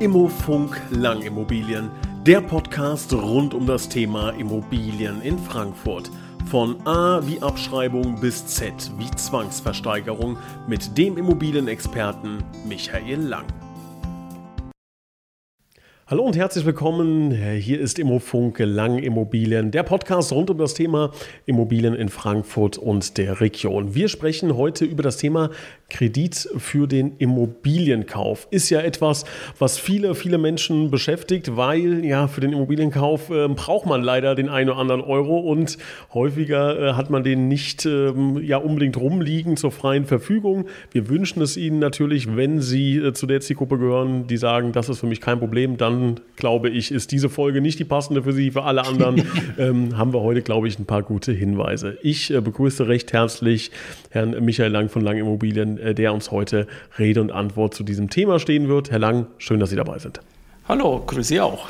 Immofunk Langimmobilien, der Podcast rund um das Thema Immobilien in Frankfurt. Von A wie Abschreibung bis Z wie Zwangsversteigerung mit dem Immobilienexperten Michael Lang. Hallo und herzlich willkommen. Hier ist Immofunk Lang Immobilien, der Podcast rund um das Thema Immobilien in Frankfurt und der Region. Wir sprechen heute über das Thema Kredit für den Immobilienkauf. Ist ja etwas, was viele, viele Menschen beschäftigt, weil ja für den Immobilienkauf äh, braucht man leider den einen oder anderen Euro und häufiger äh, hat man den nicht äh, ja unbedingt rumliegen zur freien Verfügung. Wir wünschen es Ihnen natürlich, wenn Sie äh, zu der Zielgruppe gehören, die sagen, das ist für mich kein Problem, dann glaube ich, ist diese Folge nicht die passende für Sie. Für alle anderen ähm, haben wir heute, glaube ich, ein paar gute Hinweise. Ich äh, begrüße recht herzlich Herrn Michael Lang von Lang Immobilien, äh, der uns heute Rede und Antwort zu diesem Thema stehen wird. Herr Lang, schön, dass Sie dabei sind. Hallo, grüße Sie auch.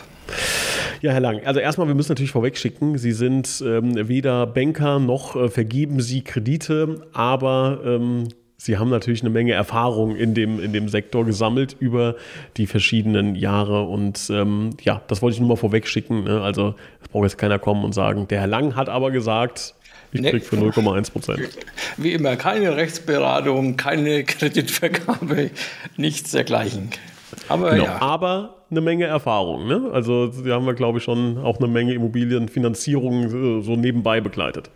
Ja, Herr Lang, also erstmal, wir müssen natürlich vorweg schicken, Sie sind ähm, weder Banker noch äh, vergeben Sie Kredite, aber ähm, Sie haben natürlich eine Menge Erfahrung in dem, in dem Sektor gesammelt über die verschiedenen Jahre. Und ähm, ja, das wollte ich nur mal vorweg schicken. Ne? Also es braucht jetzt keiner kommen und sagen, der Herr Lang hat aber gesagt, ich krieg für 0,1 Prozent. Wie immer, keine Rechtsberatung, keine Kreditvergabe, nichts dergleichen. Aber genau, ja. Aber eine Menge Erfahrung. Ne? Also, Sie haben wir, glaube ich, schon auch eine Menge Immobilienfinanzierung so nebenbei begleitet.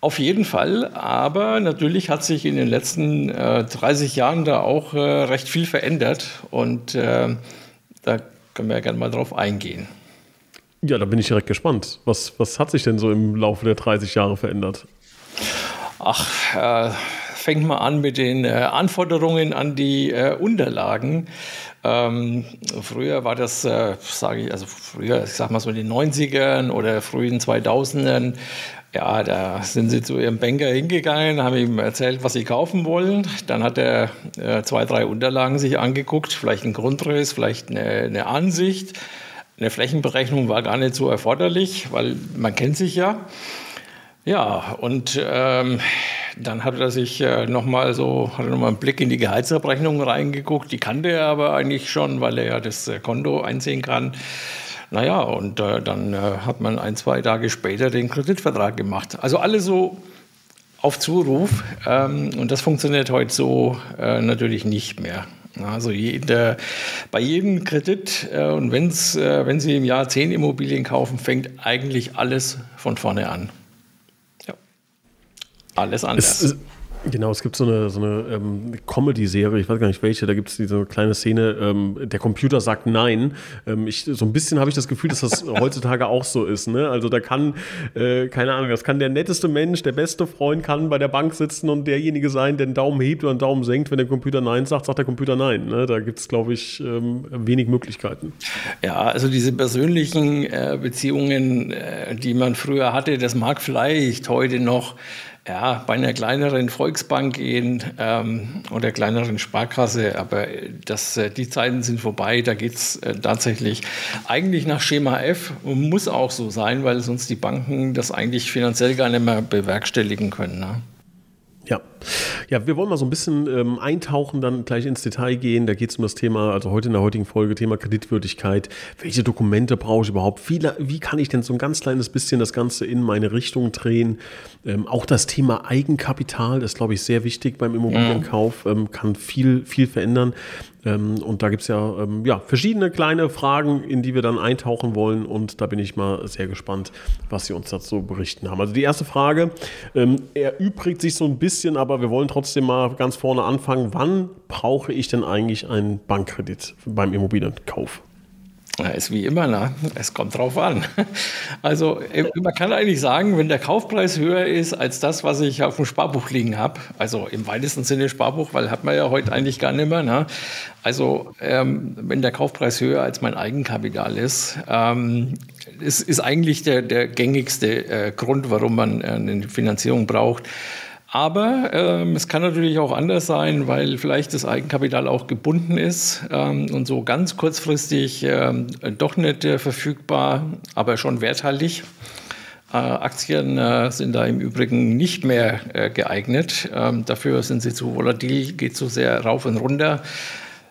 Auf jeden Fall, aber natürlich hat sich in den letzten äh, 30 Jahren da auch äh, recht viel verändert und äh, da können wir ja gerne mal drauf eingehen. Ja, da bin ich direkt gespannt. Was, was hat sich denn so im Laufe der 30 Jahre verändert? Ach, äh, fängt mal an mit den äh, Anforderungen an die äh, Unterlagen. Ähm, früher war das, sage ich, also früher, ich sag mal so in den 90ern oder frühen 2000ern, ja, da sind sie zu ihrem Banker hingegangen, haben ihm erzählt, was sie kaufen wollen. Dann hat er äh, zwei, drei Unterlagen sich angeguckt, vielleicht ein Grundriss, vielleicht eine, eine Ansicht. Eine Flächenberechnung war gar nicht so erforderlich, weil man kennt sich ja. Ja, und ähm, dann hat er sich äh, nochmal so, hat er nochmal einen Blick in die Gehaltsabrechnung reingeguckt. Die kannte er aber eigentlich schon, weil er ja das äh, Konto einsehen kann. Naja, und äh, dann äh, hat man ein, zwei Tage später den Kreditvertrag gemacht. Also alle so auf Zuruf. Ähm, und das funktioniert heute so äh, natürlich nicht mehr. Also jeder, bei jedem Kredit, äh, und wenn's, äh, wenn Sie im Jahr zehn Immobilien kaufen, fängt eigentlich alles von vorne an. Ja. Alles anders. Es, Genau, es gibt so eine, so eine ähm, Comedy-Serie, ich weiß gar nicht welche, da gibt es diese kleine Szene, ähm, der Computer sagt Nein. Ähm, ich, so ein bisschen habe ich das Gefühl, dass das heutzutage auch so ist. Ne? Also da kann, äh, keine Ahnung, das kann der netteste Mensch, der beste Freund kann bei der Bank sitzen und derjenige sein, der einen Daumen hebt oder einen Daumen senkt. Wenn der Computer Nein sagt, sagt der Computer Nein. Ne? Da gibt es, glaube ich, ähm, wenig Möglichkeiten. Ja, also diese persönlichen äh, Beziehungen, äh, die man früher hatte, das mag vielleicht heute noch ja, bei einer kleineren Volksbank gehen ähm, oder kleineren Sparkasse, aber das, äh, die Zeiten sind vorbei. Da geht es äh, tatsächlich eigentlich nach Schema F und muss auch so sein, weil sonst die Banken das eigentlich finanziell gar nicht mehr bewerkstelligen können. Ne? Ja. Wir wollen mal so ein bisschen ähm, eintauchen, dann gleich ins Detail gehen. Da geht es um das Thema, also heute in der heutigen Folge, Thema Kreditwürdigkeit. Welche Dokumente brauche ich überhaupt? Wie, wie kann ich denn so ein ganz kleines bisschen das Ganze in meine Richtung drehen? Ähm, auch das Thema Eigenkapital ist, glaube ich, sehr wichtig beim Immobilienkauf, ähm, kann viel, viel verändern. Ähm, und da gibt es ja, ähm, ja verschiedene kleine Fragen, in die wir dann eintauchen wollen. Und da bin ich mal sehr gespannt, was Sie uns dazu berichten haben. Also die erste Frage ähm, erübrigt sich so ein bisschen, aber wir wollen trotzdem mal ganz vorne anfangen. Wann brauche ich denn eigentlich einen Bankkredit beim Immobilienkauf? Ja, ist wie immer, ne? es kommt drauf an. Also äh, man kann eigentlich sagen, wenn der Kaufpreis höher ist als das, was ich auf dem Sparbuch liegen habe, also im weitesten Sinne Sparbuch, weil hat man ja heute eigentlich gar nicht mehr. Ne? Also ähm, wenn der Kaufpreis höher als mein Eigenkapital ist, ähm, ist, ist eigentlich der, der gängigste äh, Grund, warum man äh, eine Finanzierung braucht. Aber ähm, es kann natürlich auch anders sein, weil vielleicht das Eigenkapital auch gebunden ist ähm, und so ganz kurzfristig ähm, doch nicht äh, verfügbar, aber schon werthaltig. Äh, Aktien äh, sind da im Übrigen nicht mehr äh, geeignet. Ähm, dafür sind sie zu volatil, geht zu sehr rauf und runter.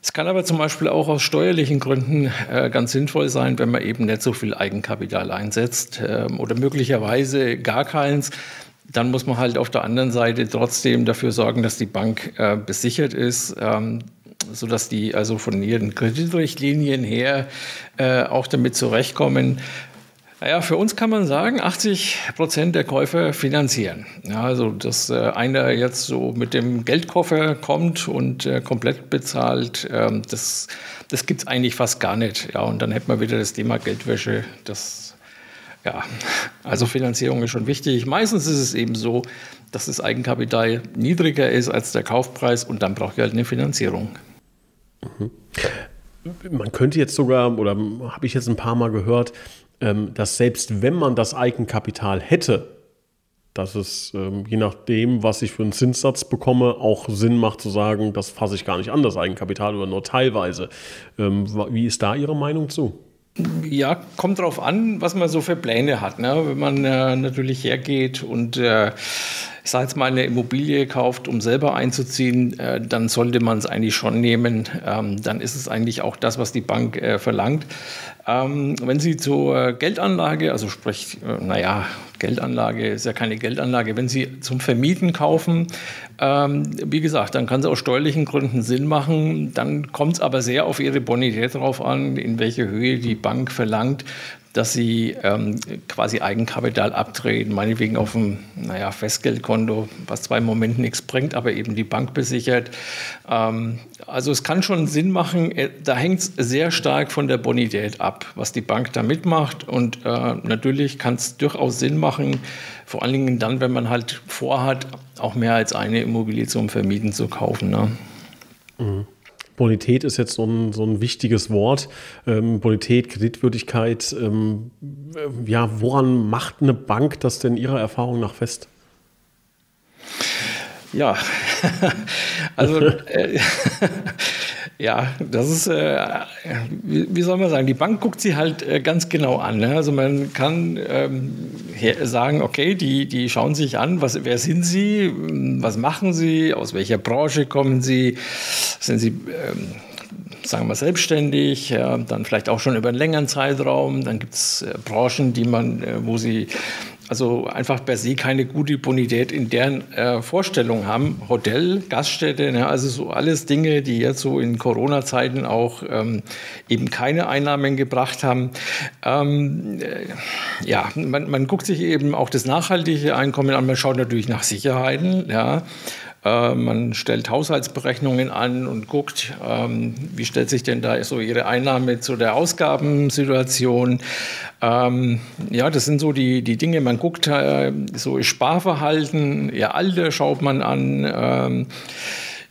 Es kann aber zum Beispiel auch aus steuerlichen Gründen äh, ganz sinnvoll sein, wenn man eben nicht so viel Eigenkapital einsetzt äh, oder möglicherweise gar keins. Dann muss man halt auf der anderen Seite trotzdem dafür sorgen, dass die Bank äh, besichert ist, ähm, sodass die also von ihren Kreditrichtlinien her äh, auch damit zurechtkommen, naja, für uns kann man sagen, 80 Prozent der Käufer finanzieren. Ja, also, dass äh, einer jetzt so mit dem Geldkoffer kommt und äh, komplett bezahlt, ähm, das, das gibt es eigentlich fast gar nicht. Ja, und dann hätten wir wieder das Thema Geldwäsche. Das, ja, also Finanzierung ist schon wichtig. Meistens ist es eben so, dass das Eigenkapital niedriger ist als der Kaufpreis und dann braucht ihr halt eine Finanzierung. Mhm. Man könnte jetzt sogar, oder habe ich jetzt ein paar Mal gehört, ähm, dass selbst wenn man das Eigenkapital hätte, dass es ähm, je nachdem, was ich für einen Zinssatz bekomme, auch Sinn macht zu sagen, das fasse ich gar nicht an, das Eigenkapital oder nur teilweise. Ähm, wie ist da Ihre Meinung zu? Ja, kommt drauf an, was man so für Pläne hat. Ne? Wenn man äh, natürlich hergeht und äh, ich sage jetzt mal eine Immobilie kauft, um selber einzuziehen, äh, dann sollte man es eigentlich schon nehmen. Ähm, dann ist es eigentlich auch das, was die Bank äh, verlangt. Ähm, wenn Sie zur Geldanlage, also sprich, äh, naja, Geldanlage ist ja keine Geldanlage, wenn Sie zum Vermieten kaufen, ähm, wie gesagt, dann kann es aus steuerlichen Gründen Sinn machen. Dann kommt es aber sehr auf Ihre Bonität drauf an, in welche Höhe die Bank verlangt dass sie ähm, quasi Eigenkapital abtreten, meinetwegen auf dem naja, Festgeldkonto, was zwar im Moment nichts bringt, aber eben die Bank besichert. Ähm, also es kann schon Sinn machen, äh, da hängt es sehr stark von der Bonität ab, was die Bank da mitmacht. Und äh, natürlich kann es durchaus Sinn machen, vor allen Dingen dann, wenn man halt vorhat, auch mehr als eine Immobilie zum Vermieten zu kaufen. Ne? Mhm. Bonität ist jetzt so ein, so ein wichtiges Wort. Ähm, Bonität, Kreditwürdigkeit. Ähm, ja, woran macht eine Bank das denn Ihrer Erfahrung nach fest? Ja, also äh, ja, das ist, äh, wie, soll man sagen, die Bank guckt sie halt äh, ganz genau an. Ne? Also man kann ähm, sagen, okay, die, die schauen sich an, was, wer sind sie, was machen sie, aus welcher Branche kommen sie, sind sie... Ähm, sagen wir selbstständig, ja, dann vielleicht auch schon über einen längeren Zeitraum. Dann gibt es äh, Branchen, die man, äh, wo sie also einfach per se keine gute Bonität in deren äh, Vorstellung haben. Hotel, Gaststätte, ne, also so alles Dinge, die jetzt so in Corona-Zeiten auch ähm, eben keine Einnahmen gebracht haben. Ähm, äh, ja, man, man guckt sich eben auch das nachhaltige Einkommen an, man schaut natürlich nach Sicherheiten, ja. Äh, man stellt Haushaltsberechnungen an und guckt, ähm, wie stellt sich denn da so Ihre Einnahme zu der Ausgabensituation. Ähm, ja, das sind so die, die Dinge, man guckt, äh, so Sparverhalten, Ihr Alter schaut man an. Ähm,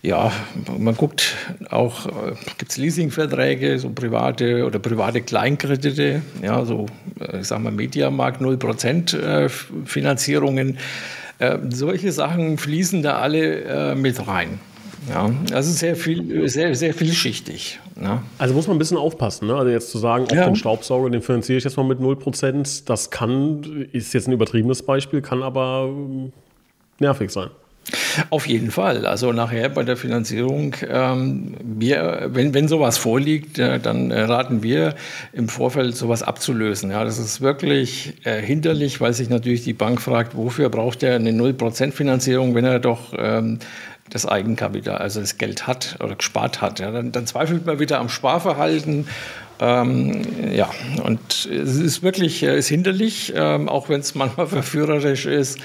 ja, man guckt auch, äh, gibt es Leasingverträge, so private oder private Kleinkredite, ja, so, ich sag mal, Mediamarkt 0% äh, Finanzierungen. Äh, solche Sachen fließen da alle äh, mit rein. Ja, also sehr viel, sehr, sehr vielschichtig. Ne? Also muss man ein bisschen aufpassen. Ne? Also jetzt zu sagen, auch ja. den Staubsauger, den finanziere ich jetzt mal mit 0%, das kann, ist jetzt ein übertriebenes Beispiel, kann aber ähm, nervig sein. Auf jeden Fall. Also nachher bei der Finanzierung, ähm, wir, wenn, wenn sowas vorliegt, äh, dann raten wir im Vorfeld sowas abzulösen. Ja, das ist wirklich äh, hinderlich, weil sich natürlich die Bank fragt, wofür braucht er eine 0% Finanzierung, wenn er doch ähm, das Eigenkapital, also das Geld hat oder gespart hat. Ja, dann, dann zweifelt man wieder am Sparverhalten. Ähm, ja, und es ist wirklich äh, ist hinderlich, ähm, auch wenn es manchmal verführerisch ist.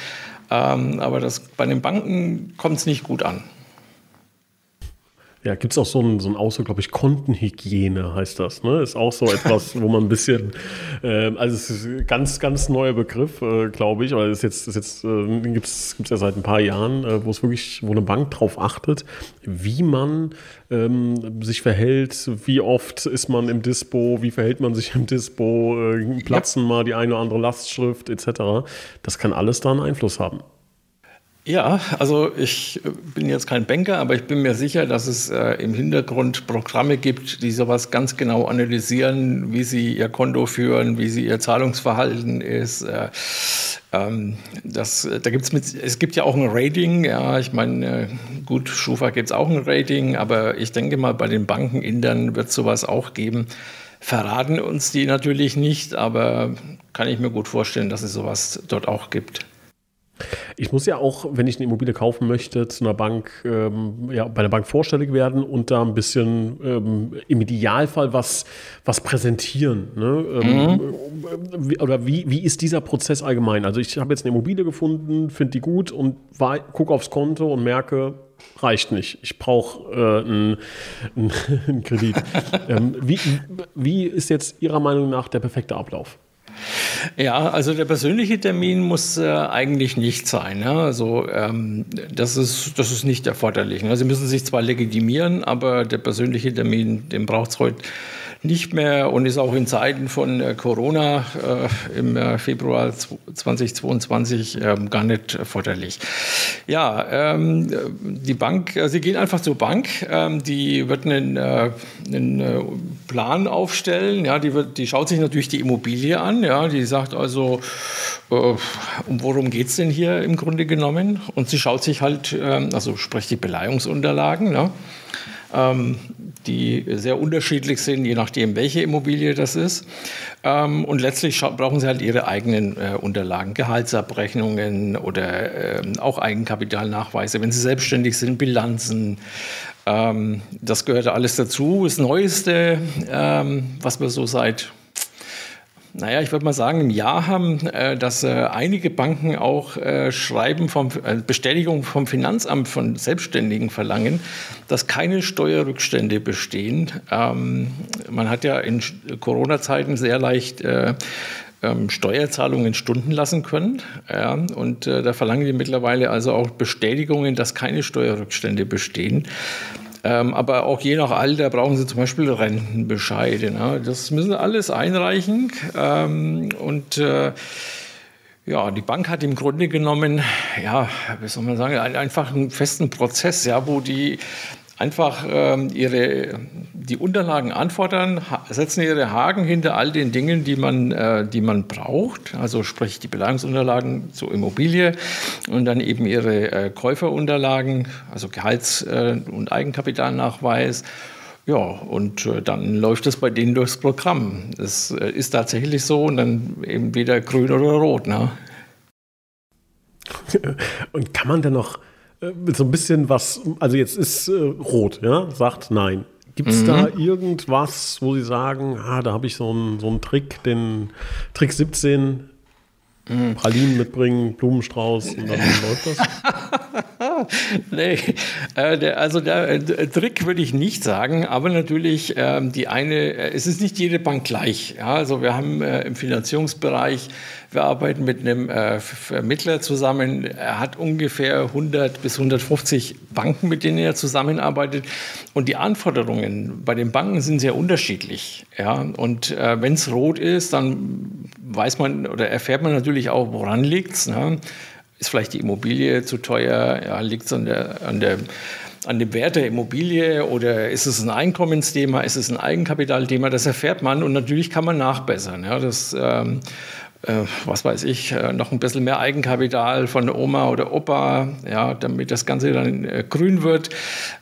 Ähm, aber das, bei den Banken kommt es nicht gut an. Ja, gibt es auch so einen, so Ausdruck, glaube ich, Kontenhygiene heißt das. Ne? Ist auch so etwas, wo man ein bisschen, äh, also es ist ein ganz, ganz neuer Begriff, äh, glaube ich, aber es jetzt, ist jetzt äh, gibt es ja seit ein paar Jahren, äh, wo es wirklich, wo eine Bank drauf achtet, wie man ähm, sich verhält, wie oft ist man im Dispo, wie verhält man sich im Dispo, äh, platzen ja. mal die eine oder andere Lastschrift etc. Das kann alles da einen Einfluss haben. Ja, also ich bin jetzt kein Banker, aber ich bin mir sicher, dass es äh, im Hintergrund Programme gibt, die sowas ganz genau analysieren, wie sie ihr Konto führen, wie sie ihr Zahlungsverhalten ist. Äh, ähm, das, da gibt's mit, es gibt ja auch ein Rating, ja, ich meine, äh, gut, Schufa gibt es auch ein Rating, aber ich denke mal, bei den Banken Indern wird sowas auch geben. Verraten uns die natürlich nicht, aber kann ich mir gut vorstellen, dass es sowas dort auch gibt. Ich muss ja auch, wenn ich eine Immobilie kaufen möchte, zu einer Bank, ähm, ja, bei einer Bank vorstellig werden und da ein bisschen ähm, im Idealfall was, was präsentieren. Ne? Ähm, mhm. wie, oder wie, wie ist dieser Prozess allgemein? Also ich habe jetzt eine Immobilie gefunden, finde die gut und gucke aufs Konto und merke, reicht nicht. Ich brauche äh, einen, einen Kredit. ähm, wie, wie ist jetzt Ihrer Meinung nach der perfekte Ablauf? Ja, also der persönliche Termin muss äh, eigentlich nicht sein. Ja? Also ähm, das, ist, das ist nicht erforderlich. Ne? Sie müssen sich zwar legitimieren, aber der persönliche Termin, den braucht es heute nicht mehr und ist auch in Zeiten von äh, Corona äh, im äh, Februar 2022 ähm, gar nicht erforderlich. Ja, ähm, die Bank, äh, Sie gehen einfach zur Bank, ähm, die wird einen, äh, einen äh, Plan aufstellen, ja, die, wird, die schaut sich natürlich die Immobilie an, ja, die sagt also, um worum geht es denn hier im Grunde genommen? Und sie schaut sich halt, ähm, also sprich die Beleihungsunterlagen, ne? Ähm, die sehr unterschiedlich sind, je nachdem, welche Immobilie das ist. Ähm, und letztlich brauchen sie halt ihre eigenen äh, Unterlagen, Gehaltsabrechnungen oder äh, auch Eigenkapitalnachweise, wenn sie selbstständig sind, Bilanzen. Ähm, das gehört alles dazu. Das Neueste, ähm, was wir so seit naja, ich würde mal sagen, im Jahr haben, äh, dass äh, einige Banken auch äh, Schreiben vom äh, Bestätigung vom Finanzamt von Selbstständigen verlangen, dass keine Steuerrückstände bestehen. Ähm, man hat ja in Corona-Zeiten sehr leicht äh, ähm, Steuerzahlungen stunden lassen können. Ja, und äh, da verlangen die mittlerweile also auch Bestätigungen, dass keine Steuerrückstände bestehen. Ähm, aber auch je nach Alter brauchen sie zum Beispiel Rentenbescheide. Ne? Das müssen alles einreichen. Ähm, und äh, ja, die Bank hat im Grunde genommen, ja, wie soll man sagen, einfach einen festen Prozess, ja, wo die einfach ähm, ihre, die Unterlagen anfordern, setzen ihre Haken hinter all den Dingen, die man, äh, die man braucht, also sprich die Belagungsunterlagen zur Immobilie und dann eben ihre äh, Käuferunterlagen, also Gehalts- äh, und Eigenkapitalnachweis. Ja, und äh, dann läuft es bei denen durchs Programm. Das äh, ist tatsächlich so und dann eben wieder grün oder rot. Ne? Und kann man denn noch äh, so ein bisschen was, also jetzt ist äh, rot, ja, sagt nein. Gibt es mhm. da irgendwas, wo Sie sagen, ah, da habe ich so einen, so einen Trick, den Trick 17, mhm. Pralinen mitbringen, Blumenstrauß und dann läuft das? nee, äh, also der äh, Trick würde ich nicht sagen, aber natürlich ähm, die eine, es ist nicht jede Bank gleich. Ja? Also wir haben im Finanzierungsbereich wir arbeiten mit einem äh, Vermittler zusammen. Er hat ungefähr 100 bis 150 Banken, mit denen er zusammenarbeitet. Und die Anforderungen bei den Banken sind sehr unterschiedlich. Ja? Und äh, wenn es rot ist, dann weiß man oder erfährt man natürlich auch, woran liegt es. Ne? Ist vielleicht die Immobilie zu teuer? Ja, liegt es an der, an der an dem Wert der Immobilie oder ist es ein Einkommensthema, ist es ein Eigenkapitalthema, das erfährt man und natürlich kann man nachbessern. Ja, das ähm, äh, was weiß ich, äh, noch ein bisschen mehr Eigenkapital von Oma oder Opa, ja, damit das Ganze dann äh, grün wird.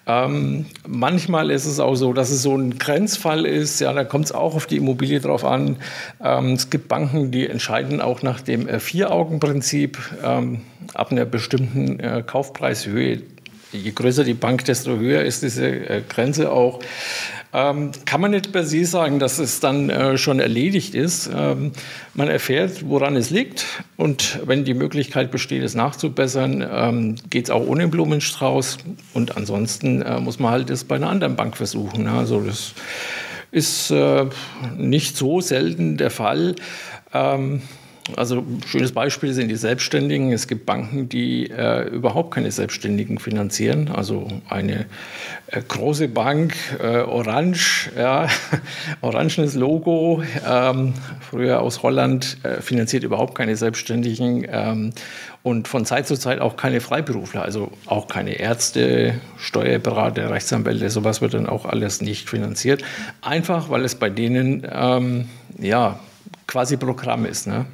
Ähm, manchmal ist es auch so, dass es so ein Grenzfall ist, ja, da kommt es auch auf die Immobilie drauf an. Ähm, es gibt Banken, die entscheiden auch nach dem äh, Vier-Augen-Prinzip ähm, ab einer bestimmten äh, Kaufpreishöhe. Je größer die Bank, desto höher ist diese äh, Grenze auch. Ähm, kann man nicht per se sagen, dass es dann äh, schon erledigt ist. Ähm, man erfährt, woran es liegt und wenn die Möglichkeit besteht, es nachzubessern, ähm, geht es auch ohne Blumenstrauß und ansonsten äh, muss man halt das bei einer anderen Bank versuchen. Ne? Also das ist äh, nicht so selten der Fall. Ähm, Also ein schönes Beispiel sind die Selbstständigen. Es gibt Banken, die äh, überhaupt keine Selbstständigen finanzieren. Also eine äh, große Bank, äh, Orange, ja, orangenes Logo, ähm, früher aus Holland, äh, finanziert überhaupt keine Selbstständigen ähm, und von Zeit zu Zeit auch keine Freiberufler, also auch keine Ärzte, Steuerberater, Rechtsanwälte, sowas wird dann auch alles nicht finanziert. Einfach, weil es bei denen ähm, ja quasi Programm ist. Ne?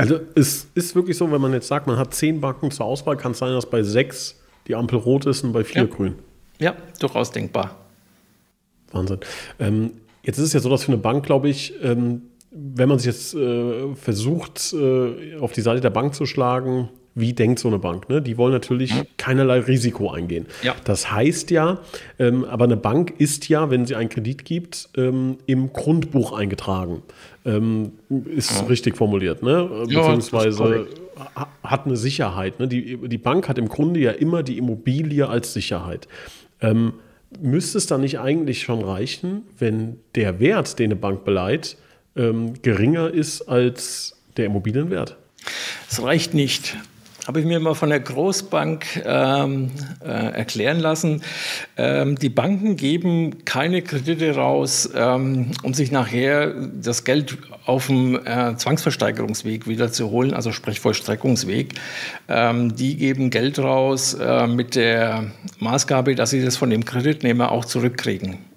Also es ist wirklich so, wenn man jetzt sagt, man hat zehn Banken zur Auswahl, kann es sein, dass bei sechs die Ampel rot ist und bei vier ja. grün. Ja, durchaus denkbar. Wahnsinn. Ähm, jetzt ist es ja so, dass für eine Bank, glaube ich, ähm, wenn man sich jetzt äh, versucht, äh, auf die Seite der Bank zu schlagen, wie denkt so eine Bank? Ne? Die wollen natürlich mhm. keinerlei Risiko eingehen. Ja. Das heißt ja, ähm, aber eine Bank ist ja, wenn sie einen Kredit gibt, ähm, im Grundbuch eingetragen. Ähm, ist ja. richtig formuliert, ne? Beziehungsweise ja, hat eine Sicherheit. Ne? Die, die Bank hat im Grunde ja immer die Immobilie als Sicherheit. Ähm, müsste es dann nicht eigentlich schon reichen, wenn der Wert, den eine Bank beleiht, ähm, geringer ist als der Immobilienwert? Es reicht nicht habe ich mir mal von der Großbank ähm, äh, erklären lassen. Ähm, die Banken geben keine Kredite raus, ähm, um sich nachher das Geld auf dem äh, Zwangsversteigerungsweg wieder zu holen, also sprich Vollstreckungsweg. Ähm, die geben Geld raus äh, mit der Maßgabe, dass sie das von dem Kreditnehmer auch zurückkriegen.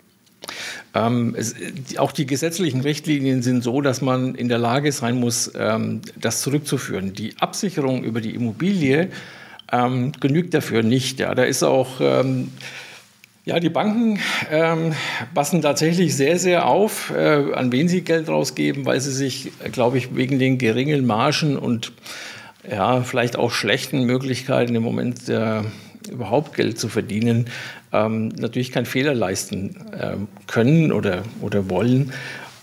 Ähm, es, auch die gesetzlichen Richtlinien sind so, dass man in der Lage sein muss, ähm, das zurückzuführen. Die Absicherung über die Immobilie ähm, genügt dafür nicht. Ja. Da ist auch ähm, ja, die Banken ähm, passen tatsächlich sehr, sehr auf, äh, an wen sie Geld rausgeben, weil sie sich, glaube ich, wegen den geringen Margen und ja, vielleicht auch schlechten Möglichkeiten im Moment äh, überhaupt Geld zu verdienen, ähm, natürlich keinen Fehler leisten äh, können oder, oder wollen.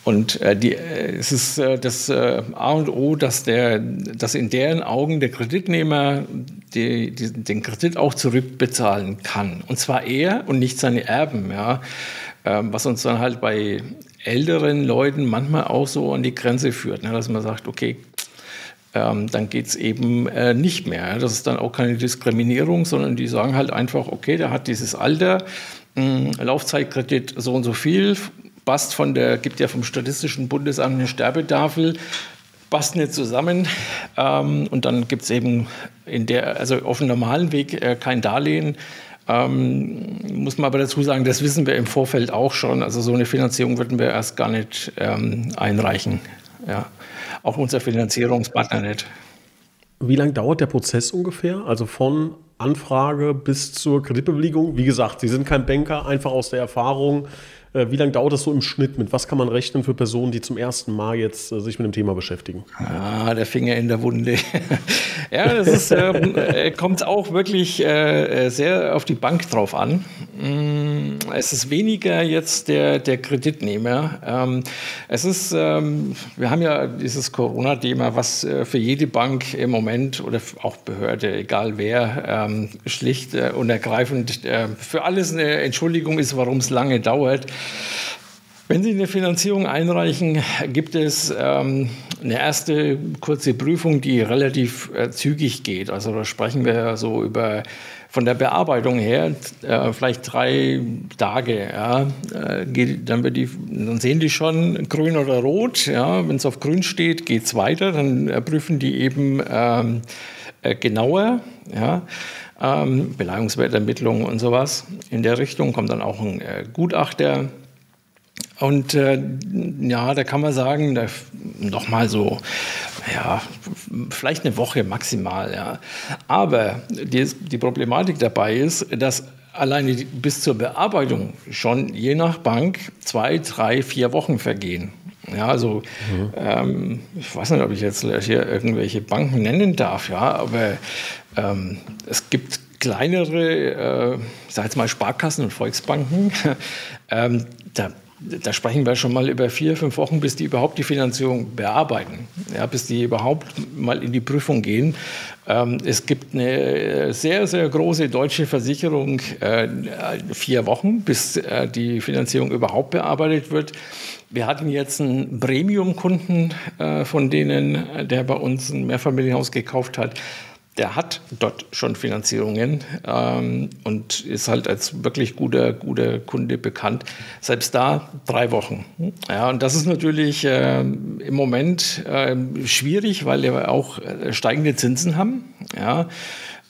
Und äh, die, äh, es ist äh, das äh, A und O, dass, der, dass in deren Augen der Kreditnehmer die, die, den Kredit auch zurückbezahlen kann. Und zwar er und nicht seine Erben. Ja? Ähm, was uns dann halt bei älteren Leuten manchmal auch so an die Grenze führt, ne? dass man sagt, okay, ähm, dann geht es eben äh, nicht mehr. Das ist dann auch keine Diskriminierung, sondern die sagen halt einfach, okay, der hat dieses Alter, mh, Laufzeitkredit so und so viel, passt von der, gibt ja vom Statistischen Bundesamt eine Sterbetafel, passt nicht zusammen. Ähm, und dann gibt es eben in der, also auf dem normalen Weg äh, kein Darlehen. Ähm, muss man aber dazu sagen, das wissen wir im Vorfeld auch schon. Also so eine Finanzierung würden wir erst gar nicht ähm, einreichen. Ja auch unser Finanzierungspartner nicht. Wie lange dauert der Prozess ungefähr? Also von Anfrage bis zur Kreditbewilligung? Wie gesagt, Sie sind kein Banker, einfach aus der Erfahrung. Äh, wie lange dauert das so im Schnitt? Mit was kann man rechnen für Personen, die zum ersten Mal jetzt äh, sich mit dem Thema beschäftigen? Ah, der Finger in der Wunde. ja, das ist, ähm, äh, kommt auch wirklich äh, äh, sehr auf die Bank drauf an. Es ist weniger jetzt der, der Kreditnehmer. Ähm, es ist, ähm, wir haben ja dieses Corona-Thema, was äh, für jede Bank im Moment oder auch Behörde, egal wer, ähm, schlicht und ergreifend für alles eine Entschuldigung ist, warum es lange dauert. Wenn Sie eine Finanzierung einreichen, gibt es ähm, eine erste kurze Prüfung, die relativ äh, zügig geht. Also da sprechen wir so über von der Bearbeitung her äh, vielleicht drei Tage. Ja, äh, geht, dann, wird die, dann sehen die schon grün oder rot. Ja, Wenn es auf grün steht, geht es weiter. Dann prüfen die eben ähm, äh, genauer. Ja ähm, Beleihungswertermittlungen und sowas. In der Richtung kommt dann auch ein äh, Gutachter und äh, ja, da kann man sagen, da noch mal so, ja, vielleicht eine Woche maximal. Ja. Aber die, die Problematik dabei ist, dass alleine bis zur Bearbeitung schon je nach Bank zwei, drei, vier Wochen vergehen. Ja, also mhm. ähm, ich weiß nicht, ob ich jetzt hier irgendwelche Banken nennen darf, ja, aber ähm, es gibt kleinere, äh, ich sage jetzt mal Sparkassen und Volksbanken, ähm, da da sprechen wir schon mal über vier, fünf Wochen, bis die überhaupt die Finanzierung bearbeiten, ja, bis die überhaupt mal in die Prüfung gehen. Ähm, es gibt eine sehr, sehr große deutsche Versicherung, äh, vier Wochen, bis äh, die Finanzierung überhaupt bearbeitet wird. Wir hatten jetzt einen Premium-Kunden äh, von denen, der bei uns ein Mehrfamilienhaus gekauft hat der hat dort schon Finanzierungen ähm, und ist halt als wirklich guter, guter Kunde bekannt. Selbst da drei Wochen. Ja, und das ist natürlich äh, im Moment äh, schwierig, weil wir auch äh, steigende Zinsen haben. Ja.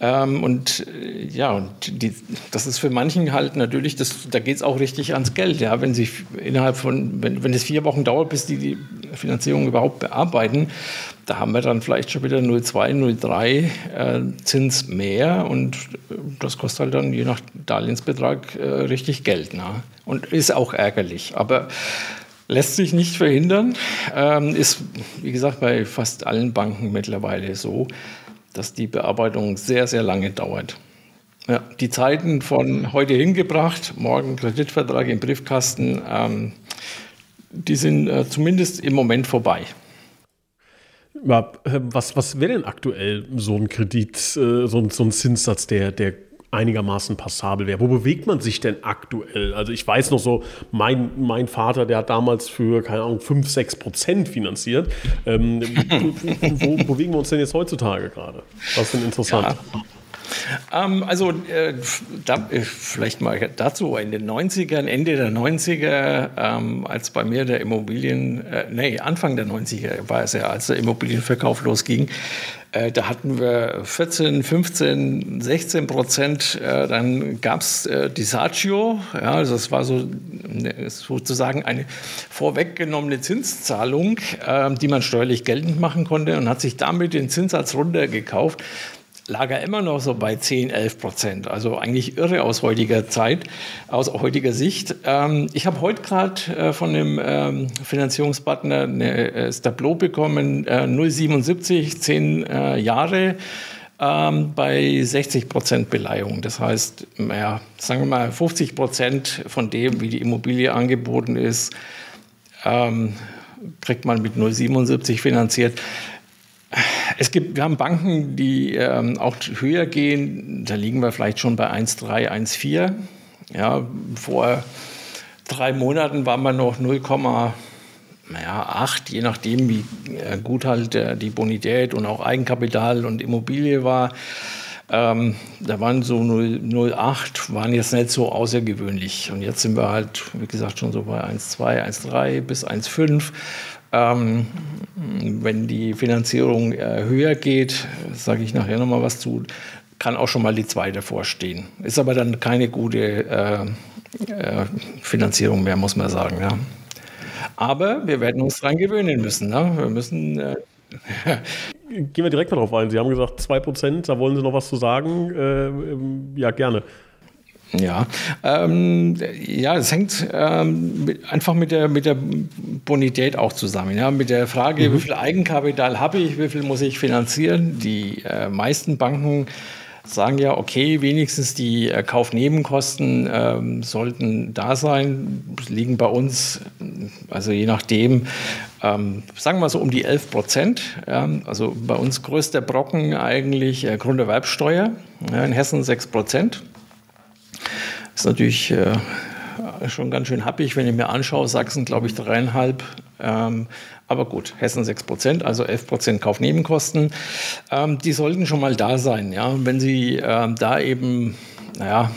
Ähm, und äh, ja, und die, das ist für manchen halt natürlich, das, da geht es auch richtig ans Geld. Ja, wenn sie innerhalb von, wenn, wenn es vier Wochen dauert, bis die die Finanzierung überhaupt bearbeiten, da haben wir dann vielleicht schon wieder 0,2, 0,3 äh, Zins mehr und äh, das kostet halt dann je nach Darlehensbetrag äh, richtig Geld. Ne? Und ist auch ärgerlich. Aber lässt sich nicht verhindern. Ähm, ist, wie gesagt, bei fast allen Banken mittlerweile so dass die Bearbeitung sehr, sehr lange dauert. Ja, die Zeiten von heute hingebracht, morgen Kreditvertrag im Briefkasten, ähm, die sind äh, zumindest im Moment vorbei. Ja, äh, was, was wäre denn aktuell so ein Kredit, äh, so ein, so ein Zinssatz, der, der einigermaßen passabel wäre. Wo bewegt man sich denn aktuell? Also ich weiß noch so, mein, mein Vater, der hat damals für, keine Ahnung, 5, 6 Prozent finanziert. Ähm, wo, wo bewegen wir uns denn jetzt heutzutage gerade? Was ist denn interessant? Ja. Ähm, also äh, da, äh, vielleicht mal dazu, in den 90ern, Ende der 90er, ähm, als bei mir der Immobilien, äh, nee, Anfang der 90er war es ja, als der Immobilienverkauf losging, äh, da hatten wir 14, 15, 16 Prozent. Äh, dann gab es äh, die Sagio, ja, also das war so sozusagen eine vorweggenommene Zinszahlung, äh, die man steuerlich geltend machen konnte und hat sich damit den Zinssatz runtergekauft lag er immer noch so bei 10, 11 Prozent. Also eigentlich irre aus heutiger Zeit, aus heutiger Sicht. Ähm, ich habe heute gerade äh, von dem ähm, Finanzierungspartner eine äh, Tableau bekommen, äh, 0,77, 10 äh, Jahre ähm, bei 60 Prozent Beleihung. Das heißt, ja, sagen wir mal 50 Prozent von dem, wie die Immobilie angeboten ist, ähm, kriegt man mit 0,77 finanziert. Es gibt, wir haben Banken, die ähm, auch höher gehen. Da liegen wir vielleicht schon bei 1,3, 1,4. Ja, vor drei Monaten waren wir noch 0,8, je nachdem, wie äh, gut halt die Bonität und auch Eigenkapital und Immobilie war. Ähm, da waren so 0,8, waren jetzt nicht so außergewöhnlich. Und jetzt sind wir halt, wie gesagt, schon so bei 1,2, 1,3 bis 1,5. Ähm, wenn die Finanzierung äh, höher geht, sage ich nachher nochmal was zu, kann auch schon mal die zweite vorstehen. Ist aber dann keine gute äh, äh, Finanzierung mehr, muss man sagen. Ja. Aber wir werden uns daran gewöhnen müssen. Ne? Wir müssen. Äh, Gehen wir direkt mal drauf ein. Sie haben gesagt 2%, da wollen Sie noch was zu sagen. Äh, ähm, ja, gerne. Ja, ähm, ja, es hängt ähm, mit, einfach mit der, mit der Bonität auch zusammen. Ja? Mit der Frage, mhm. wie viel Eigenkapital habe ich, wie viel muss ich finanzieren. Die äh, meisten Banken sagen ja, okay, wenigstens die äh, Kaufnebenkosten ähm, sollten da sein, liegen bei uns, also je nachdem, ähm, sagen wir so um die 11 Prozent. Ja, also bei uns größter Brocken eigentlich äh, Grunderwerbsteuer, ja, in Hessen 6 Prozent. Ist natürlich äh, schon ganz schön happig, wenn ich mir anschaue. Sachsen, glaube ich, dreieinhalb. Ähm, aber gut, Hessen 6 Prozent, also 11 Prozent Kaufnebenkosten. Ähm, die sollten schon mal da sein. Ja? wenn Sie ähm, da eben, naja,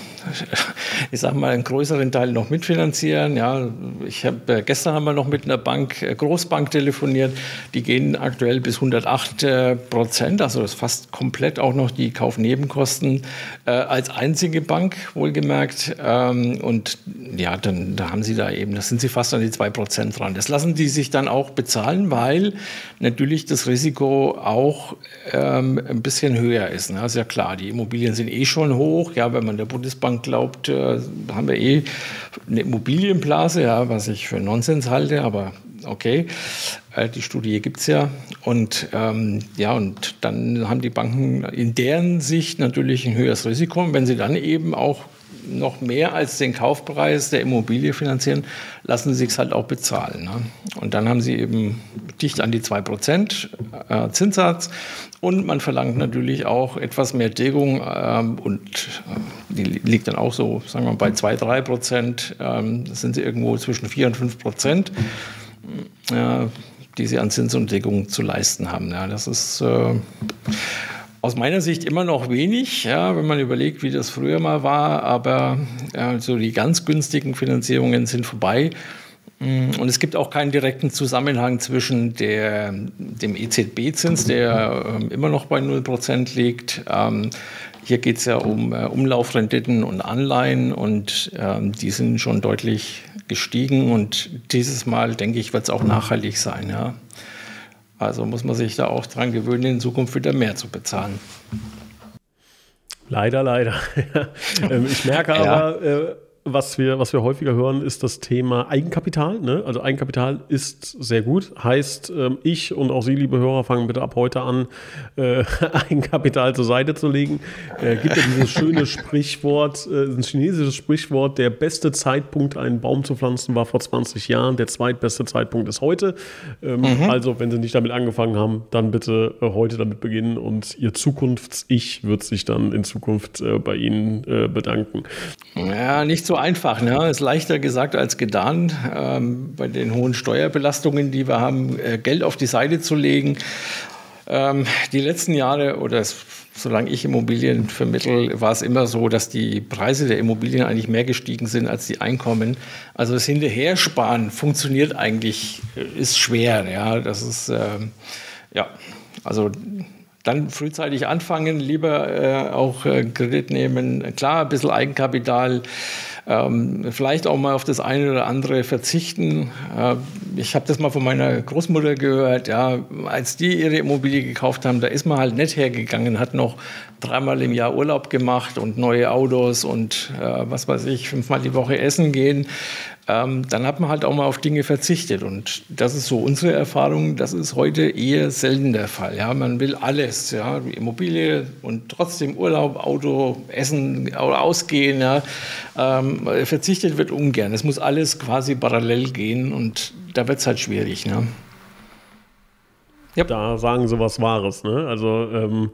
ich sage mal, einen größeren Teil noch mitfinanzieren. Ja, ich habe äh, gestern haben wir noch mit einer Bank, äh, Großbank telefoniert. Die gehen aktuell bis 108 äh, Prozent, also das fast komplett auch noch die Kaufnebenkosten äh, als einzige Bank wohlgemerkt. Ähm, und ja, dann da haben sie da eben, das sind sie fast an die 2 Prozent dran. Das lassen die sich dann auch bezahlen, weil natürlich das Risiko auch ähm, ein bisschen höher ist. Ne? Ist ja klar, die Immobilien sind eh schon hoch. Ja, wenn man der Bundesbank man glaubt, äh, haben wir eh eine Immobilienblase, ja, was ich für Nonsens halte, aber okay. Äh, die Studie gibt es ja. Und ähm, ja, und dann haben die Banken in deren Sicht natürlich ein höheres Risiko. Und wenn sie dann eben auch noch mehr als den Kaufpreis der Immobilie finanzieren, lassen sie es halt auch bezahlen. Ne? Und dann haben sie eben dicht an die 2% äh, Zinssatz und man verlangt natürlich auch etwas mehr Deckung ähm, und äh, die liegt dann auch so, sagen wir mal, bei 2, 3 Prozent. Ähm, das sind sie irgendwo zwischen 4 und 5 Prozent. Äh, die sie an Zins und Deckung zu leisten haben. Ja, das ist äh, aus meiner Sicht immer noch wenig, ja, wenn man überlegt, wie das früher mal war. Aber äh, so die ganz günstigen Finanzierungen sind vorbei. Mm, und es gibt auch keinen direkten Zusammenhang zwischen der, dem EZB-Zins, der äh, immer noch bei 0% liegt. Ähm, hier geht es ja um äh, Umlaufrenditen und Anleihen und ähm, die sind schon deutlich gestiegen. Und dieses Mal, denke ich, wird es auch nachhaltig sein. Ja. Also muss man sich da auch dran gewöhnen, in Zukunft wieder mehr zu bezahlen. Leider, leider. Ähm, ich merke aber, ja. Was wir, was wir häufiger hören, ist das Thema Eigenkapital. Ne? Also Eigenkapital ist sehr gut. Heißt, ähm, ich und auch Sie, liebe Hörer, fangen bitte ab heute an, äh, Eigenkapital zur Seite zu legen. Äh, gibt ja dieses schöne Sprichwort, äh, ein chinesisches Sprichwort, der beste Zeitpunkt, einen Baum zu pflanzen, war vor 20 Jahren. Der zweitbeste Zeitpunkt ist heute. Ähm, mhm. Also, wenn Sie nicht damit angefangen haben, dann bitte äh, heute damit beginnen und Ihr Zukunfts-Ich wird sich dann in Zukunft äh, bei Ihnen äh, bedanken. Ja, nicht so so einfach. Ne? Ist leichter gesagt als getan, ähm, bei den hohen Steuerbelastungen, die wir haben, äh, Geld auf die Seite zu legen. Ähm, die letzten Jahre oder solange ich Immobilien vermittel, war es immer so, dass die Preise der Immobilien eigentlich mehr gestiegen sind als die Einkommen. Also das Hinterhersparen funktioniert eigentlich, äh, ist schwer. Ja, das ist ähm, ja, also dann frühzeitig anfangen, lieber äh, auch äh, Kredit nehmen. Klar, ein bisschen Eigenkapital ähm, vielleicht auch mal auf das eine oder andere verzichten. Äh, ich habe das mal von meiner Großmutter gehört, ja, als die ihre Immobilie gekauft haben, da ist man halt nicht hergegangen, hat noch dreimal im Jahr Urlaub gemacht und neue Autos und äh, was weiß ich, fünfmal die Woche essen gehen. Ähm, dann hat man halt auch mal auf Dinge verzichtet. Und das ist so unsere Erfahrung. Das ist heute eher selten der Fall. Ja, man will alles, ja, Immobilie und trotzdem Urlaub, Auto, Essen Ausgehen. Ja. Ähm, verzichtet wird ungern. Es muss alles quasi parallel gehen und da wird es halt schwierig. Ne? Yep. Da sagen sie was Wahres. Ne? Also ähm,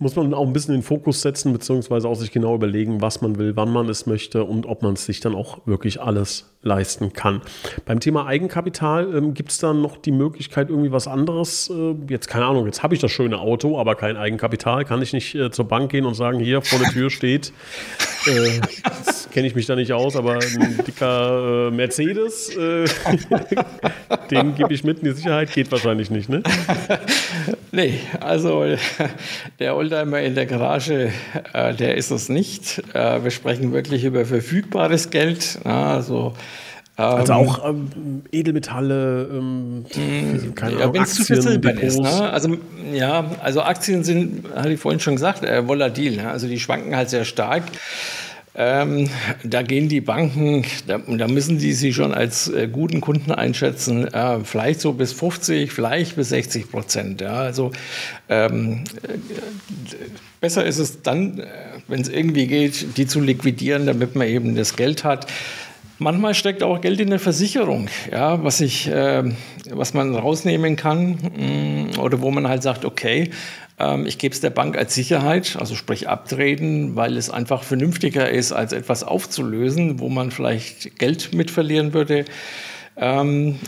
muss man auch ein bisschen den Fokus setzen, beziehungsweise auch sich genau überlegen, was man will, wann man es möchte und ob man es sich dann auch wirklich alles leisten kann. Beim Thema Eigenkapital ähm, gibt es dann noch die Möglichkeit, irgendwie was anderes, äh, jetzt keine Ahnung, jetzt habe ich das schöne Auto, aber kein Eigenkapital, kann ich nicht äh, zur Bank gehen und sagen, hier vor der Tür steht, äh, kenne ich mich da nicht aus, aber ein dicker äh, Mercedes, äh, den gebe ich mit in die Sicherheit, geht wahrscheinlich nicht, ne? Nee, also der Oldtimer in der Garage, äh, der ist es nicht. Äh, wir sprechen wirklich über verfügbares Geld. Also, also auch ähm, Edelmetalle, ähm, mm, keine ja, Ahnung, Aktien, Depots. Ist, ne? Also ja, also Aktien sind, hatte ich vorhin schon gesagt, äh, volatil. Ne? Also die schwanken halt sehr stark. Ähm, da gehen die Banken, da, da, müssen die sie schon als äh, guten Kunden einschätzen, äh, vielleicht so bis 50, vielleicht bis 60 Prozent. Ja, also ähm, äh, besser ist es dann, äh, wenn es irgendwie geht, die zu liquidieren, damit man eben das Geld hat. Manchmal steckt auch Geld in der Versicherung, ja, was, ich, äh, was man rausnehmen kann mm, oder wo man halt sagt, okay, ich gebe es der Bank als Sicherheit, also sprich abtreten, weil es einfach vernünftiger ist, als etwas aufzulösen, wo man vielleicht Geld mit verlieren würde. Ähm,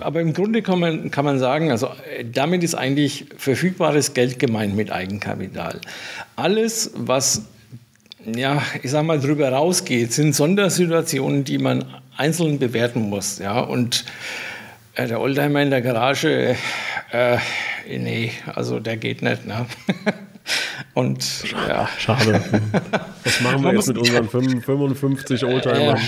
aber im Grunde kann man, kann man sagen, also damit ist eigentlich verfügbares Geld gemeint mit Eigenkapital. Alles, was ja, ich sag mal, drüber rausgeht, sind Sondersituationen, die man einzeln bewerten muss. Ja, und äh, der Oldtimer in der Garage, äh, nee, also der geht nicht. Ne? Und ja. Schade. Was machen wir jetzt mit unseren 55 Oldtimern?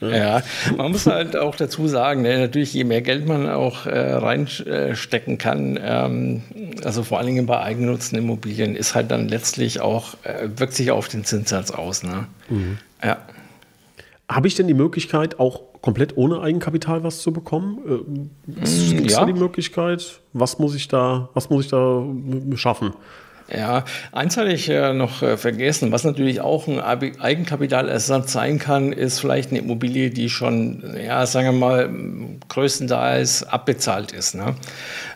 Ja. ja. man muss halt auch dazu sagen, ne, natürlich, je mehr Geld man auch äh, reinstecken kann, ähm, also vor allen Dingen bei eigennutzten Immobilien, ist halt dann letztlich auch, äh, wirkt sich auf den Zinssatz aus. Ne? Mhm. Ja. Habe ich denn die Möglichkeit, auch komplett ohne Eigenkapital was zu bekommen? Äh, Gibt es ja. da die Möglichkeit? Was muss ich da, was muss ich da schaffen? Ja, eins hatte ich äh, noch äh, vergessen. Was natürlich auch ein Eigenkapitalersatz sein kann, ist vielleicht eine Immobilie, die schon, ja, sagen wir mal, größtenteils abbezahlt ist. Ne?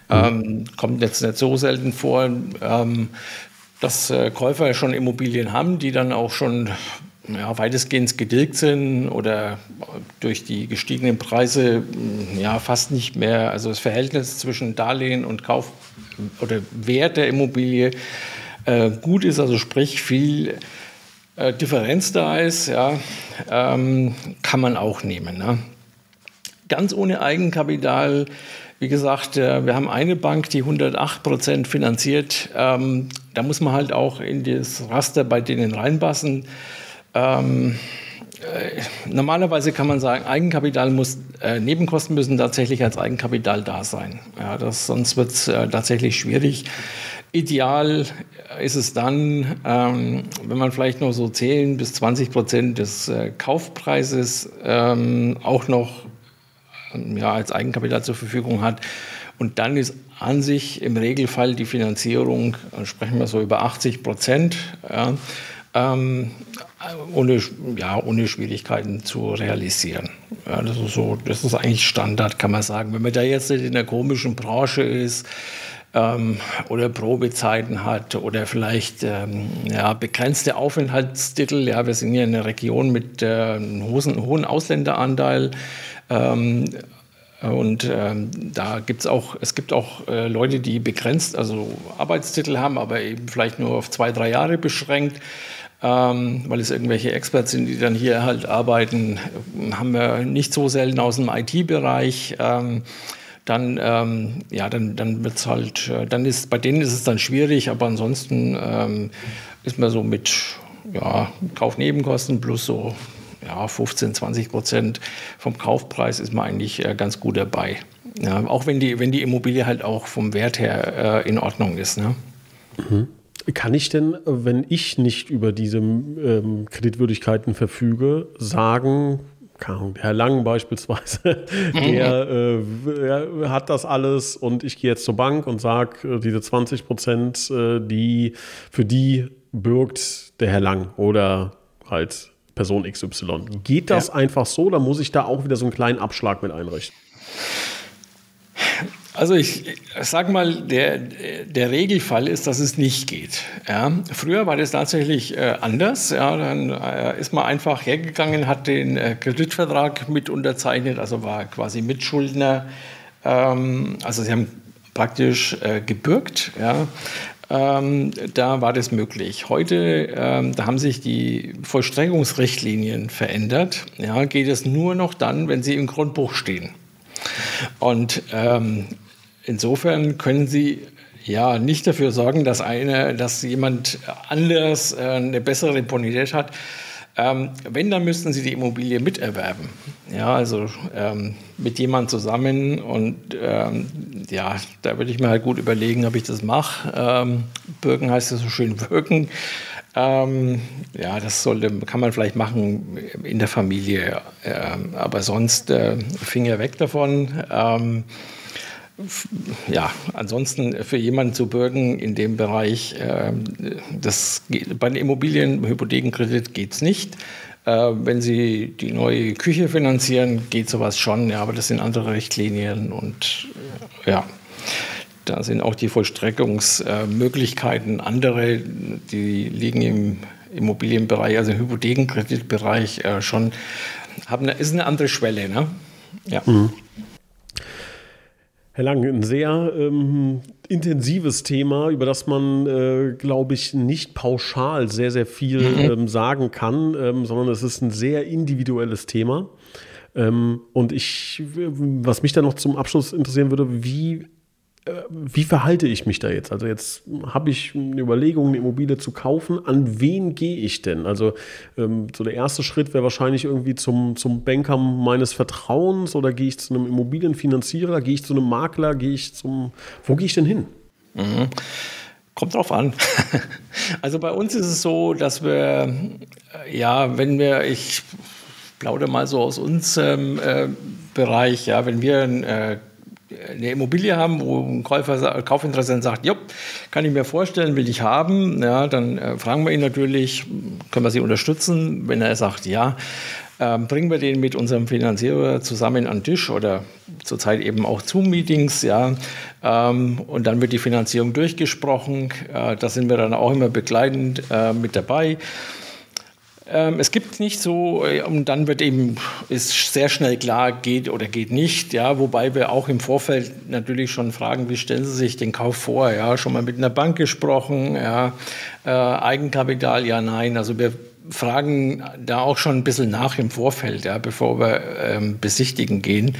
Mhm. Ähm, kommt jetzt nicht so selten vor, ähm, dass äh, Käufer schon Immobilien haben, die dann auch schon ja, weitestgehend getilgt sind oder durch die gestiegenen Preise ja, fast nicht mehr, also das Verhältnis zwischen Darlehen und Kauf oder Wert der Immobilie äh, gut ist, also sprich viel äh, Differenz da ist, ja, ähm, kann man auch nehmen. Ne? Ganz ohne Eigenkapital, wie gesagt, äh, wir haben eine Bank, die 108 Prozent finanziert. Ähm, da muss man halt auch in das Raster bei denen reinpassen. Ähm, äh, normalerweise kann man sagen, Eigenkapital muss, äh, Nebenkosten müssen tatsächlich als Eigenkapital da sein. Ja, das, sonst wird es äh, tatsächlich schwierig. Ideal ist es dann, ähm, wenn man vielleicht noch so 10 bis 20 Prozent des äh, Kaufpreises ähm, auch noch ja, als Eigenkapital zur Verfügung hat. Und dann ist an sich im Regelfall die Finanzierung, äh, sprechen wir so über 80 Prozent. Ähm, ohne, ja, ohne Schwierigkeiten zu realisieren. Ja, das, ist so, das ist eigentlich Standard, kann man sagen. Wenn man da jetzt in der komischen Branche ist, ähm, oder Probezeiten hat oder vielleicht ähm, ja, begrenzte Aufenthaltstitel. Ja, wir sind hier in einer Region mit äh, einem hohen Ausländeranteil. Ähm, und ähm, da gibt es auch, es gibt auch äh, Leute, die begrenzt, also Arbeitstitel haben, aber eben vielleicht nur auf zwei, drei Jahre beschränkt ähm, weil es irgendwelche Experts sind, die dann hier halt arbeiten, haben wir nicht so selten aus dem IT-Bereich. Ähm, dann, ähm, ja, dann, dann wird's halt, äh, dann ist, bei denen ist es dann schwierig, aber ansonsten ähm, ist man so mit ja, Kaufnebenkosten plus so ja, 15, 20 Prozent vom Kaufpreis ist man eigentlich äh, ganz gut dabei. Ja, auch wenn die, wenn die Immobilie halt auch vom Wert her äh, in Ordnung ist. Ne? Mhm. Kann ich denn, wenn ich nicht über diese ähm, Kreditwürdigkeiten verfüge, sagen, Herr Lang beispielsweise, der äh, hat das alles und ich gehe jetzt zur Bank und sage, äh, diese 20 Prozent, äh, die, für die bürgt der Herr Lang oder halt Person XY. Geht das ja. einfach so oder muss ich da auch wieder so einen kleinen Abschlag mit einrichten? Also ich, ich sag mal, der, der Regelfall ist, dass es nicht geht. Ja. Früher war das tatsächlich äh, anders. Ja. Dann äh, ist man einfach hergegangen, hat den äh, Kreditvertrag mit unterzeichnet, also war quasi Mitschuldner. Ähm, also sie haben praktisch gebürgt. Ja. Ähm, da war das möglich. Heute, ähm, da haben sich die Vollstreckungsrichtlinien verändert. Ja, geht es nur noch dann, wenn sie im Grundbuch stehen. Und ähm, insofern können Sie ja nicht dafür sorgen, dass, eine, dass jemand anders äh, eine bessere Bonität hat. Ähm, wenn, dann müssten Sie die Immobilie miterwerben. Ja, also ähm, mit jemandem zusammen. Und ähm, ja, da würde ich mir halt gut überlegen, ob ich das mache. Ähm, Bürgen heißt es so schön wirken. Ähm, ja, das sollte, kann man vielleicht machen in der Familie. Ähm, aber sonst äh, Finger weg davon ja, ansonsten für jemanden zu bürgen in dem Bereich, äh, das bei den Immobilien, Hypothekenkredit geht es nicht. Äh, wenn Sie die neue Küche finanzieren, geht sowas schon, ja, aber das sind andere Richtlinien und äh, ja, da sind auch die Vollstreckungsmöglichkeiten andere, die liegen im Immobilienbereich, also im Hypothekenkreditbereich äh, schon, haben, ist eine andere Schwelle. Ne? Ja. Mhm. Herr Lang, ein sehr ähm, intensives Thema, über das man, äh, glaube ich, nicht pauschal sehr, sehr viel mhm. ähm, sagen kann, ähm, sondern es ist ein sehr individuelles Thema. Ähm, und ich, was mich da noch zum Abschluss interessieren würde, wie wie verhalte ich mich da jetzt? Also jetzt habe ich eine Überlegung, eine Immobilie zu kaufen. An wen gehe ich denn? Also ähm, so der erste Schritt wäre wahrscheinlich irgendwie zum, zum Banker meines Vertrauens oder gehe ich zu einem Immobilienfinanzierer, gehe ich zu einem Makler, gehe ich zum, wo gehe ich denn hin? Mhm. Kommt drauf an. also bei uns ist es so, dass wir, äh, ja, wenn wir, ich plaudere mal so aus unserem äh, Bereich, ja, wenn wir ein äh, eine Immobilie haben, wo ein Käufer, Kaufinteressent sagt, jo, kann ich mir vorstellen, will ich haben, ja, dann äh, fragen wir ihn natürlich, können wir Sie unterstützen? Wenn er sagt, ja, ähm, bringen wir den mit unserem Finanzierer zusammen an den Tisch oder zurzeit eben auch Zoom-Meetings, ja, ähm, und dann wird die Finanzierung durchgesprochen. Äh, da sind wir dann auch immer begleitend äh, mit dabei. Ähm, es gibt nicht so, äh, und dann wird eben, ist sehr schnell klar, geht oder geht nicht, ja, wobei wir auch im Vorfeld natürlich schon fragen, wie stellen Sie sich den Kauf vor, ja, schon mal mit einer Bank gesprochen, ja, äh, Eigenkapital, ja, nein, also wir fragen da auch schon ein bisschen nach im Vorfeld, ja, bevor wir ähm, besichtigen gehen.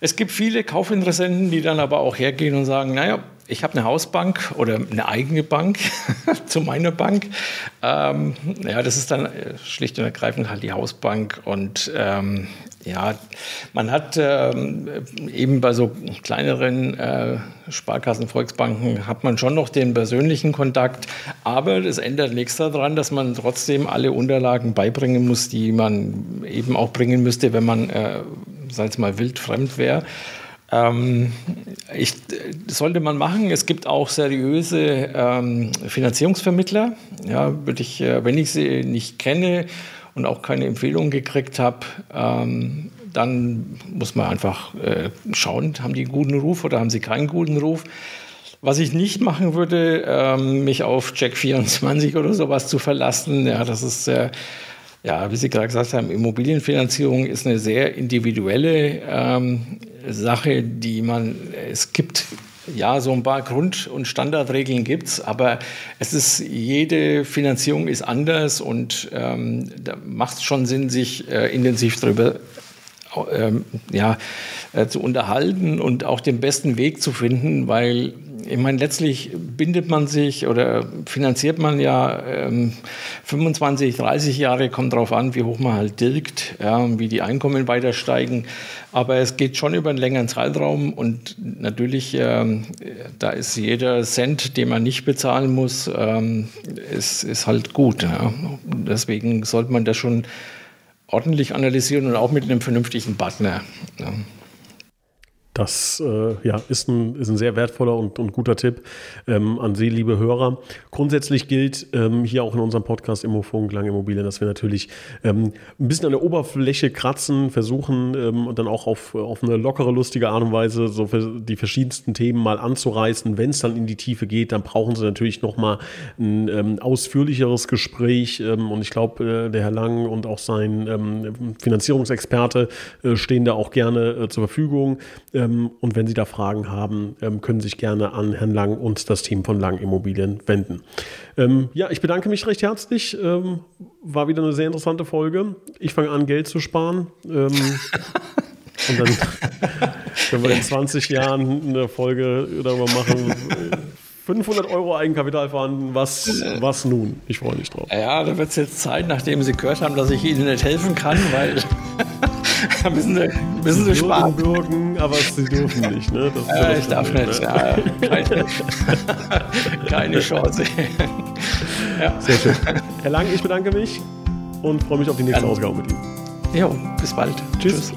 Es gibt viele Kaufinteressenten, die dann aber auch hergehen und sagen, naja, ich habe eine Hausbank oder eine eigene Bank zu meiner Bank. Ähm, ja, das ist dann äh, schlicht und ergreifend halt die Hausbank. Und ähm, ja, man hat ähm, eben bei so kleineren äh, Sparkassen, Volksbanken, hat man schon noch den persönlichen Kontakt. Aber das ändert nichts daran, dass man trotzdem alle Unterlagen beibringen muss, die man eben auch bringen müsste, wenn man, äh, sag ich mal, wildfremd wäre. Ähm, ich, sollte man machen. Es gibt auch seriöse ähm, Finanzierungsvermittler. Ja, würde ich, äh, wenn ich sie nicht kenne und auch keine Empfehlung gekriegt habe, ähm, dann muss man einfach äh, schauen, haben die einen guten Ruf oder haben sie keinen guten Ruf. Was ich nicht machen würde, ähm, mich auf Check 24 oder sowas zu verlassen, ja, das ist äh, ja, wie Sie gerade gesagt haben, Immobilienfinanzierung ist eine sehr individuelle ähm, Sache, die man, es gibt ja, so ein paar Grund- und Standardregeln gibt es, aber es ist, jede Finanzierung ist anders und ähm, da macht es schon Sinn, sich äh, intensiv darüber ähm, ja, äh, zu unterhalten und auch den besten Weg zu finden, weil ich meine, letztlich bindet man sich oder finanziert man ja ähm, 25, 30 Jahre, kommt darauf an, wie hoch man halt dirkt, ja, wie die Einkommen weiter steigen. Aber es geht schon über einen längeren Zeitraum und natürlich, ähm, da ist jeder Cent, den man nicht bezahlen muss, ähm, ist, ist halt gut. Ja. Deswegen sollte man das schon ordentlich analysieren und auch mit einem vernünftigen Partner. Ja. Das äh, ja, ist, ein, ist ein sehr wertvoller und, und guter Tipp ähm, an Sie, liebe Hörer. Grundsätzlich gilt ähm, hier auch in unserem Podcast Immofunk Lang Immobilien, dass wir natürlich ähm, ein bisschen an der Oberfläche kratzen, versuchen ähm, und dann auch auf, auf eine lockere, lustige Art und Weise so die verschiedensten Themen mal anzureißen. Wenn es dann in die Tiefe geht, dann brauchen Sie natürlich nochmal ein ähm, ausführlicheres Gespräch. Ähm, und ich glaube, äh, der Herr Lang und auch sein Finanzierungsexperte äh, stehen da auch gerne äh, zur Verfügung. Äh, ähm, und wenn Sie da Fragen haben, ähm, können Sie sich gerne an Herrn Lang und das Team von Lang Immobilien wenden. Ähm, ja, ich bedanke mich recht herzlich. Ähm, war wieder eine sehr interessante Folge. Ich fange an, Geld zu sparen. Ähm, und dann können wir in 20 Jahren eine Folge darüber machen. 500 Euro Eigenkapital vorhanden, was, was nun? Ich freue mich drauf. Ja, da wird es jetzt Zeit, nachdem Sie gehört haben, dass ich Ihnen nicht helfen kann, weil da müssen Sie, müssen Sie, Sie sparen. Bürgen, aber Sie dürfen nicht, ne? Ja ich darf nicht, ne? ja, keine, keine Chance. ja. Sehr schön. Herr Lang, ich bedanke mich und freue mich auf die nächste Ausgabe mit Ihnen. Jo, bis bald. Tschüss. Tschüss.